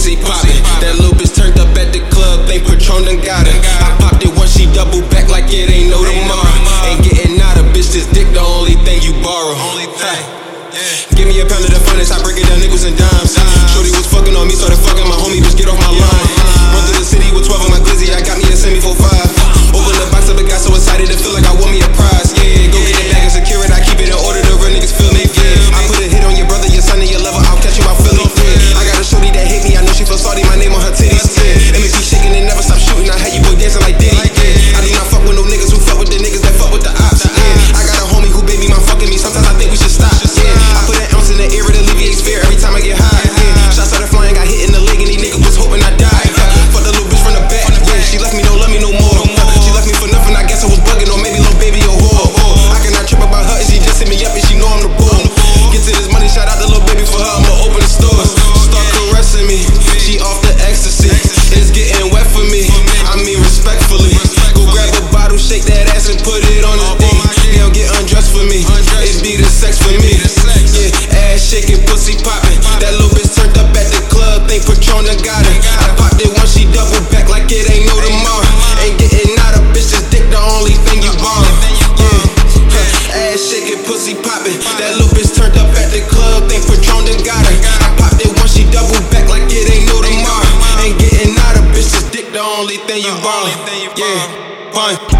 pussy poppin'. That little bitch turned up at the club, think Patron done got it. I popped it once, she double back like it ain't no tomorrow. Ain't getting out of bitch, this dick the only thing you borrow. Only thing. Give me a pound of the funnest, I break it down, nickels and thing you want. Yeah, point.